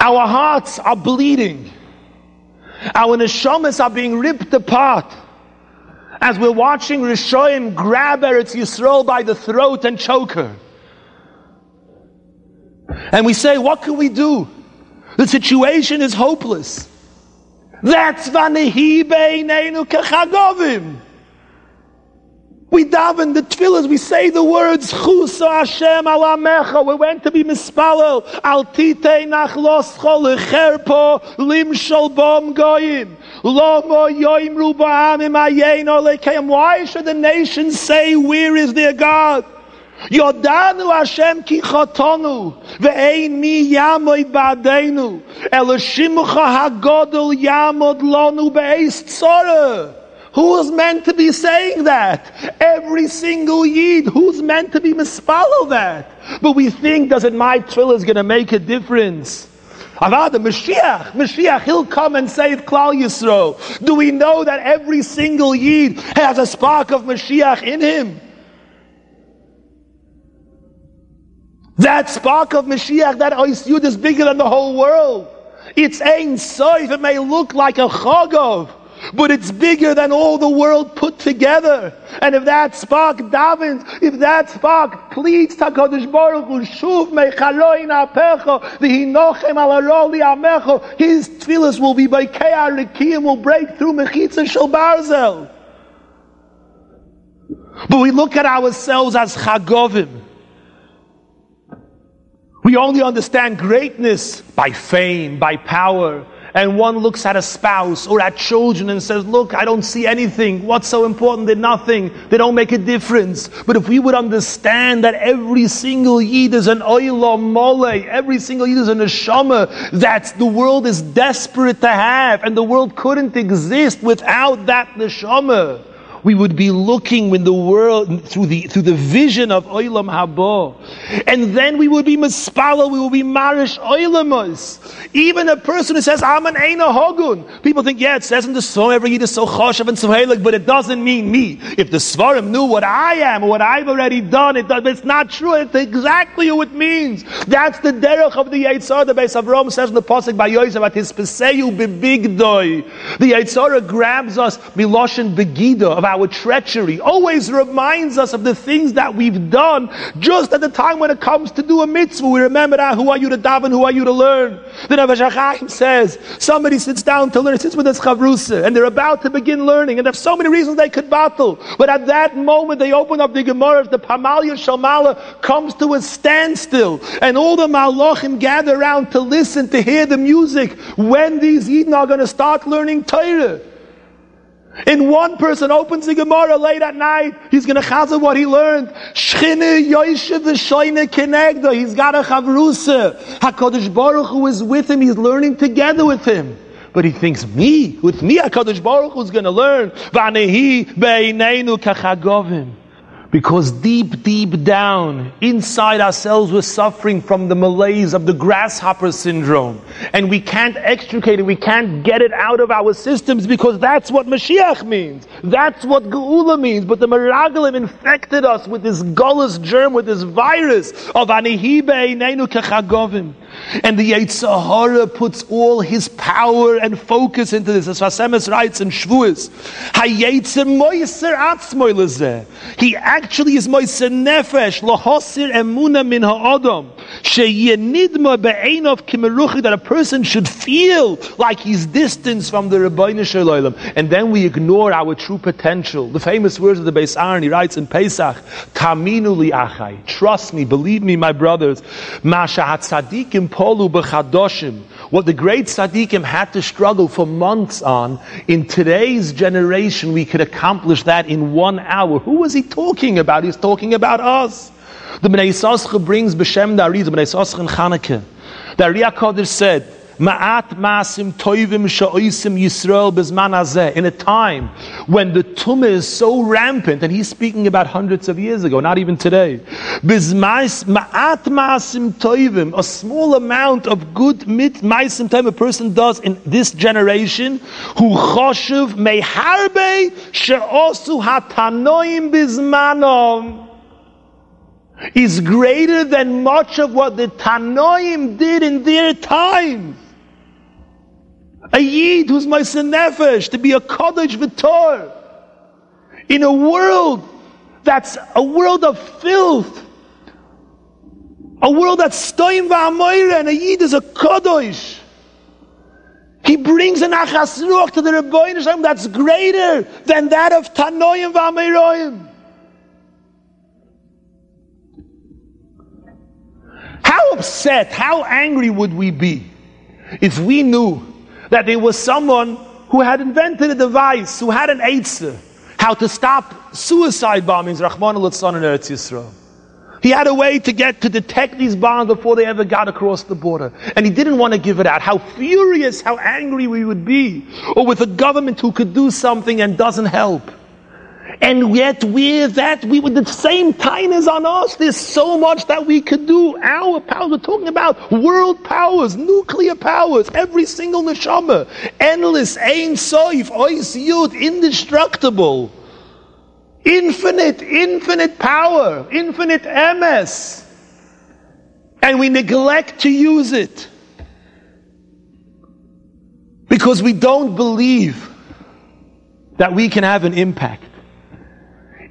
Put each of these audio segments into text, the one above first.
Our hearts are bleeding. Our neshamas are being ripped apart as we're watching Rishoyim grab Eretz Yisrael by the throat and choke her. And we say, what can we do? The situation is hopeless. That's vanehi beinenu kechagovim. We daven the tefillahs, we say the words, Chusa Hashem alamecha. We're meant to be mispalel. Al titei nach loscho lecherpo limshol bom goyim. Lomo yoimru ba'amim ayein olekayim. Why should the nations say, where is their God? Yodanu Hashem ki chotonu ve'ein mi yamoid ba'adenu el shimcha hagodol yamod lonu be'eis tzorah. Who's meant to be saying that? Every single Yid. Who's meant to be mispalo that? But we think, does it my tefillah is going to make a difference? Avada, Mashiach, Mashiach, he'll come and save Klal Yisro. Do we know that every single Yid has a spark of Mashiach in him? That spark of Mashiach, that Oisyud is bigger than the whole world. It's Ein Soif. It may look like a Chogov but it's bigger than all the world put together. And if that spark davens, if that spark pleads Hakadosh Baruch Hu, Shuv mechaloin apecho, v'hinochem al aroli amecho, his tefillas will be by ke'ar rekiyim, will break through mechitza shel barzel. But we look at ourselves as chagovim. We only understand greatness by fame, by power, and one looks at a spouse or at children and says, Look, I don't see anything. What's so important? They're nothing. They don't make a difference. But if we would understand that every single Yid is an oilam mole, every single Yid is a neshama that the world is desperate to have, and the world couldn't exist without that neshama we would be looking in the world through the through the vision of Olam Haba. And then we would be Mispala, we would be Marish Oilamos. Even a person who says, I'm an Eina Hogun. People think, yeah, it says in the song every Yid is so choshev and so halik, but it doesn't mean me. If the Svarim knew what I am what I've already done, it does, it's not true. It's exactly what it means. That's the derech of the Yitzhar. The base of Rome says in the Pasuk by Yosef at his Peseyu Bebigdoi. The Yitzhar grabs us Miloshin Begida of our treachery, always reminds us of the things that we've done just at the time when it comes to do a mitzvah. We remember that, who are you to daven, who are you to learn? The Nefesh HaChayim says, somebody sits down to learn, sits with his chavrusa, and they're about to begin learning, and there's so many reasons they could battle. But at that moment, they open up the Gemara, the Pamalia Shalmala comes to a standstill, and all the Malachim gather around to listen, to hear the music, when these Eden are going to start learning Torah. In one person opens the Gemara late at night, he's going to chazal what he learned. Shchine Yoshev v'shoyne kenegdo. He's got a chavrusa. Hakadosh Baruch Hu is with him. He's learning together with him. But he thinks, me, with me, Hakadosh Baruch Hu is going to learn. V'anehi be'inenu kachagovim. Because deep, deep down, inside ourselves, we're suffering from the malaise of the grasshopper syndrome. And we can't extricate it, we can't get it out of our systems because that's what Mashiach means. That's what Geula means. But the Meraglim infected us with this gullus germ, with this virus of Anihibe Einenu Kechagovim. And the Yetzirah puts all his power and focus into this. As Sfas Emes writes in Shavuos, He actually is Moiser Nefesh, Lohosir Emuna Min Ha'adam, Sheyinidma Be'enov Kimeruchi, that a person should feel like he's distanced from the Rabbeinu Shalom. And then we ignore our true potential. The famous words of the Beis Aaron, he writes in Pesach, Taminu li achai. Trust me, believe me, my brothers. Masha Hatzadikim polu b'chadoshim. What the great tzaddikim had to struggle for months on, in today's generation we could accomplish that in one hour. Who was he talking about? He's talking about us. The Bnei Yissaschar brings B'Shem the Bnei Yissaschar in Chanukah. The Ari HaKodesh said, Ma'at masim toivim sha'oisim Yisrael bezman. In a time when the tumah is so rampant, and he's speaking about hundreds of years ago, not even today. Ma'at masim toivim, a small amount of good mit maisim time a person does in this generation, who choshev meharbe she'osu hatanoim bizmanom. is greater than much of what the Tanoim did in their time. A Yid who's my nefesh, to be a Kodesh Vitor, in a world that's a world of filth, a world that's stoim va'amoira, and a Yid is a Kodesh. He brings an achas ruach to the Rebbeinu that's greater than that of Tanoim va'amoiroim. How upset, how angry would we be if we knew that there was someone who had invented a device, who had an Eitzah, how to stop suicide bombings, Rachmana Litzlan in Eretz Yisrael. He had a way to get to detect these bombs before they ever got across the border. And he didn't want to give it out. How furious, how angry we would be. Or with a government who could do something and doesn't help. And yet with that, we with the same time as on us, there's so much that we could do. Our powers, we're talking about world powers, nuclear powers, every single neshama, endless, ein soif, ois yud, indestructible, infinite, infinite power, infinite MS. And we neglect to use it. Because we don't believe that we can have an impact.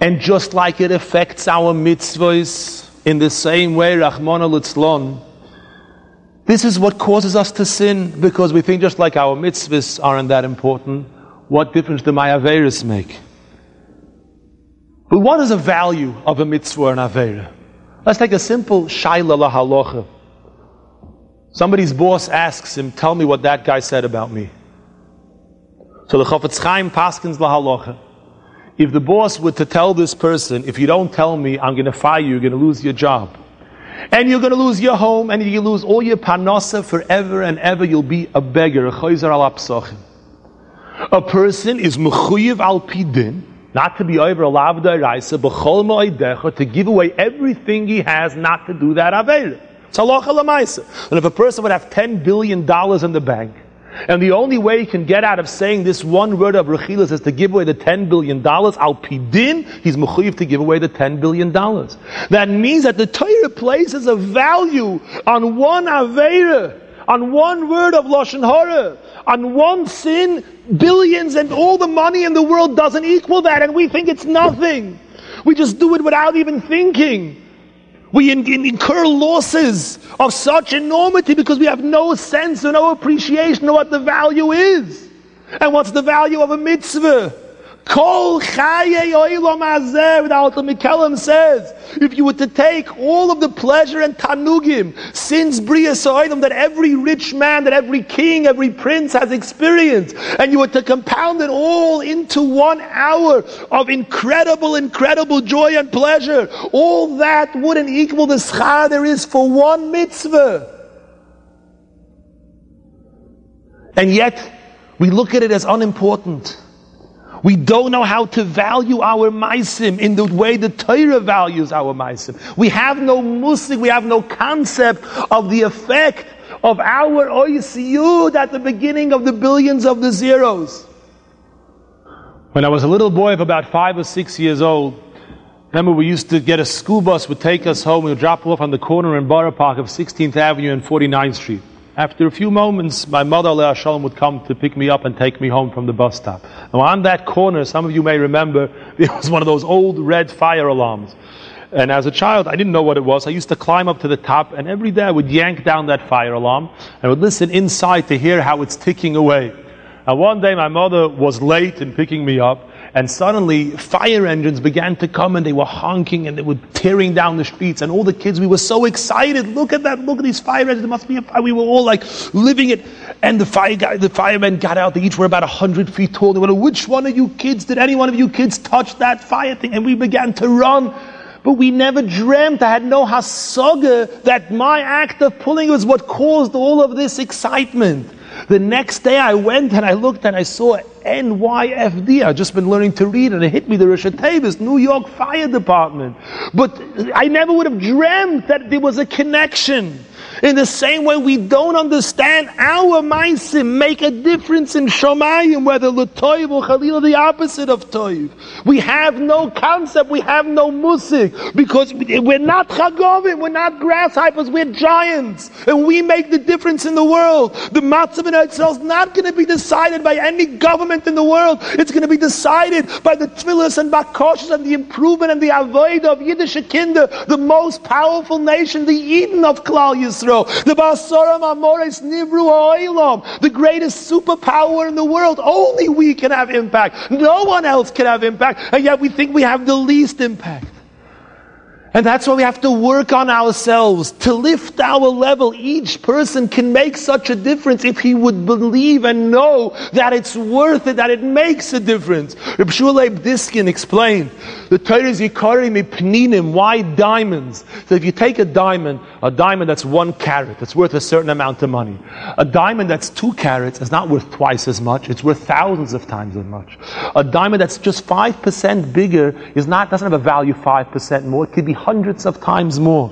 And just like it affects our mitzvahs in the same way, Rahman al this is what causes us to sin because we think just like our mitzvahs aren't that important, what difference do my Averas make? But what is the value of a mitzvah and Avera? Let's take a simple shaila la halacha. Somebody's boss asks him, tell me what that guy said about me. So the Chofetz Chaim paskins la halacha if the boss were to tell this person, if you don't tell me, I'm going to fire you, you're going to lose your job. And you're going to lose your home, and you lose all your panasa forever and ever. You'll be a beggar, a A person is mechuyev al pidin, not to be over mo'idecha, to give away everything he has, not to do that avera. It's halacha And if a person would have $10 billion in the bank, and the only way he can get out of saying this one word of Rechilas is to give away the $10 billion. Al Pidin, he's mechuyev to give away the $10 billion. That means that the Torah places a value on one Aveira, on one word of Lashon Hara, on one sin, billions and all the money in the world doesn't equal that, and we think it's nothing. We just do it without even thinking. We incur losses of such enormity because we have no sense or no appreciation of what the value is. And what's the value of a mitzvah? Kol chaye oilam azeh, the Alter Mikelim says, if you were to take all of the pleasure and tanugim, since bria soidim, that every rich man, that every king, every prince has experienced, and you were to compound it all into one hour of incredible, incredible joy and pleasure, all that wouldn't equal the schar there is for one mitzvah. And yet, we look at it as unimportant. We don't know how to value our maisim in the way the Torah values our maisim. We have no musik, we have no concept of the effect of our oisiyud at the beginning of the billions of the zeros. When I was a little boy of about five or six years old, remember we used to get a school bus would take us home, we would drop off on the corner in Borough Park of 16th Avenue and 49th Street. After a few moments, my mother, Leah Shalom, would come to pick me up and take me home from the bus stop. Now, on that corner, some of you may remember, it was one of those old red fire alarms. And as a child, I didn't know what it was. I used to climb up to the top, and every day I would yank down that fire alarm and would listen inside to hear how it's ticking away. And one day, my mother was late in picking me up, and suddenly fire engines began to come and they were honking and they were tearing down the streets. And all the kids we were so excited. Look at that. Look at these fire engines. There must be a fire. We were all like living it. And the fire guy the firemen got out. They each were about 100 feet tall. They like which one of you kids did any one of you kids touch that fire thing? And we began to run. But we never dreamt, I had no hasaga that my act of pulling was what caused all of this excitement. The next day I went and I looked and I saw NYFD. I've just been learning to read and it hit me the Rosh Tavis, New York Fire Department. But I never would have dreamt that there was a connection. In the same way, we don't understand our mindset make a difference in Shomayim, whether Latoiv or Khalil, the opposite of Toiv. We have no concept, we have no musik, because we're not Chagovim, we're not grasshoppers, we're giants, and we make the difference in the world. The Matzav in itself is not going to be decided by any government in the world. It's going to be decided by the Tfilis and Bakoshas and the improvement and the avoid of Yiddish Kinder, the most powerful nation, the Eden of Klal Yisrael, the Basaram Amores Nivru Oilam, the greatest superpower in the world. Only we can have impact. No one else can have impact, and yet we think we have the least impact. And that's why we have to work on ourselves to lift our level. Each person can make such a difference if he would believe and know that it's worth it, that it makes a difference. Reb Shulei Diskin explained, the Torah is Yikari Mipninim, why diamonds? So if you take a diamond, a diamond that's one carat, it's worth a certain amount of money. A diamond that's two carats is not worth twice as much, it's worth thousands of times as much. A diamond that's just 5% bigger is not, doesn't have a value 5% more, it could be hundreds of times more.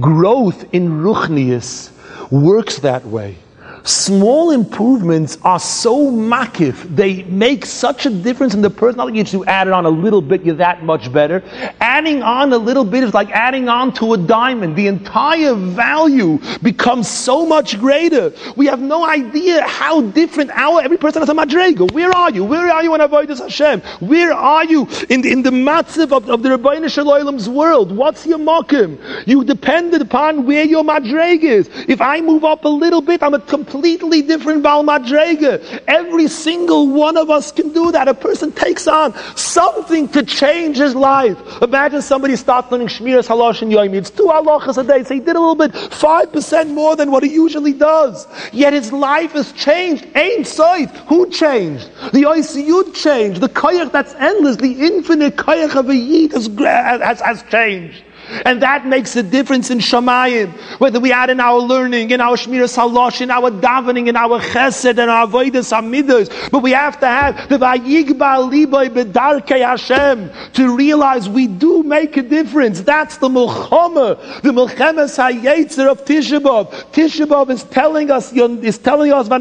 Growth in Ruchnius works that way. Small improvements are so makif, they make such a difference in the person. Not like you add it on a little bit, you're that much better. Adding on a little bit is like adding on to a diamond. The entire value becomes so much greater. We have no idea how different our every person has a madrega. Where are you? Where are you in Avodah Hashem? Where are you in the, in the matziv of, of the Rabbeinu Shalom's world? What's your makim? You depended upon where your madrega is. If I move up a little bit, I'm a completely different Baal Madrega. Every single one of us can do that. A person takes on something to change his life. Imagine somebody starts learning Shmiras HaLoshon Yomi. It's two halachas a day. So he did a little bit, 5% more than what he usually does. Yet his life has changed. Ain't sight. Who changed? The Oisiyud changed. The Koyach that's endless, the infinite Koyach of a Yid has, has, has changed. And that makes a difference in Shamayim. Whether we add in our learning, in our Shmiras Halosh, in our davening, in our Chesed, and our Avodas Amidas. But we have to have the Vayigba Liboy Bedarkei Hashem to realize we do make a difference. That's the Mulchama, the Mulchemes HaYetzer of Tishabov. Tishabov is telling us, is telling us, the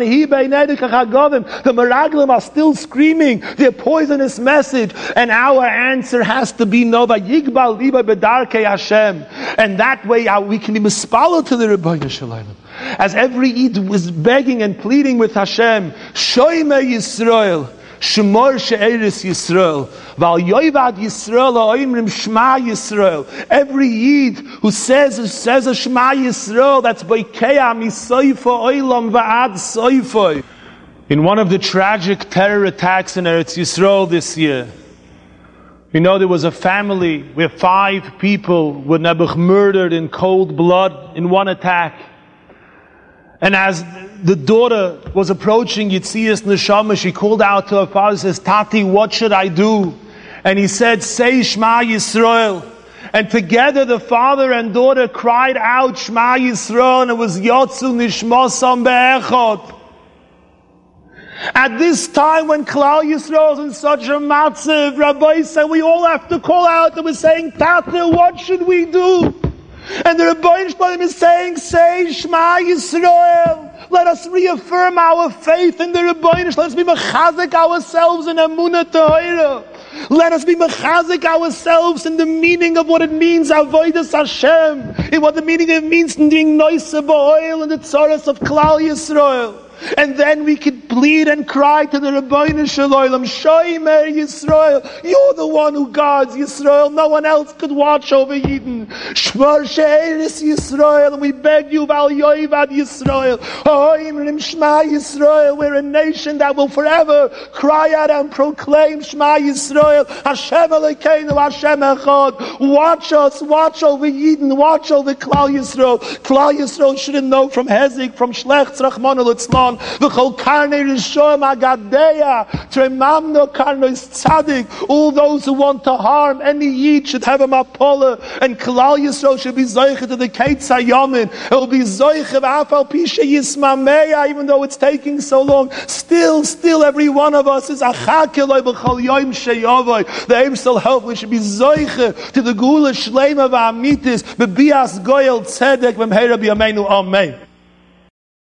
Meraglim are still screaming their poisonous message. And our answer has to be no, Vayigba Liboy Bedarkei Hashem. Hashem. And that way uh, we can be mispalo to the Rebbeinu Shalom. As every Eid was begging and pleading with Hashem, Shoime Yisrael, Shemor She'eris Yisrael, Val Yoivad Yisrael, Oimrim Shema Yisrael. Every Yid who says, says a Shema Yisrael, that's Boikeya Misoifa Oilam Va'ad Soifa. In one of the tragic terror attacks in Eretz Yisrael this year, you know, there was a family where five people were Nebuch murdered in cold blood in one attack. And as the daughter was approaching Yitzias Neshama, she called out to her father, says, Tati, what should I do? And he said, say Shema Yisrael. And together the father and daughter cried out Shema Yisrael, and it was Yotzu Nishmosam Be'echot. At this time when Klal Yisrael is in such a matziv, Rabbi said we all have to call out and we're saying, Tata, what should we do? And the Rabbi Shalom is saying, say Shema Yisrael. Let us reaffirm our faith in the Rabbi Let us be mechazik ourselves in Amunah Torah. Let us be mechazik ourselves in the meaning of what it means, avoidus Hashem, in what the meaning it means in being noise oil and the tzaras of Klal Yisrael. And then we could plead and cry to the Rabbeinu Shalom, Shoimer Yisrael, you're the one who guards Yisrael, no one else could watch over Eden. Shmar She'eris Yisrael, and we beg you, Val Yoivad Yisrael, Oimrim Shema Yisrael, we're a nation that will forever cry out and proclaim Shema Yisrael, Hashem Elokeinu, Hashem Echad, watch us, watch over Eden, watch over Klal Yisrael. Klal Yisrael shouldn't know from Hezek, from Shlecht, Rachmana Litzlan, son, v'chol karnei rishon agadeya, tremamno karnois tzadik, all those who want to harm any yid should have a mapola, and Klal Yisrael should be zoiche to the Kates Hayomin, it will be zoiche v'afal pisha yismameya, even though it's taking so long, still, still every one of us is achakiloi b'chol yoim sheyovoi, the aim still help, we should be zoiche to the gula shleima v'amitis, b'bias goyel tzedek v'mheira b'yameinu amen.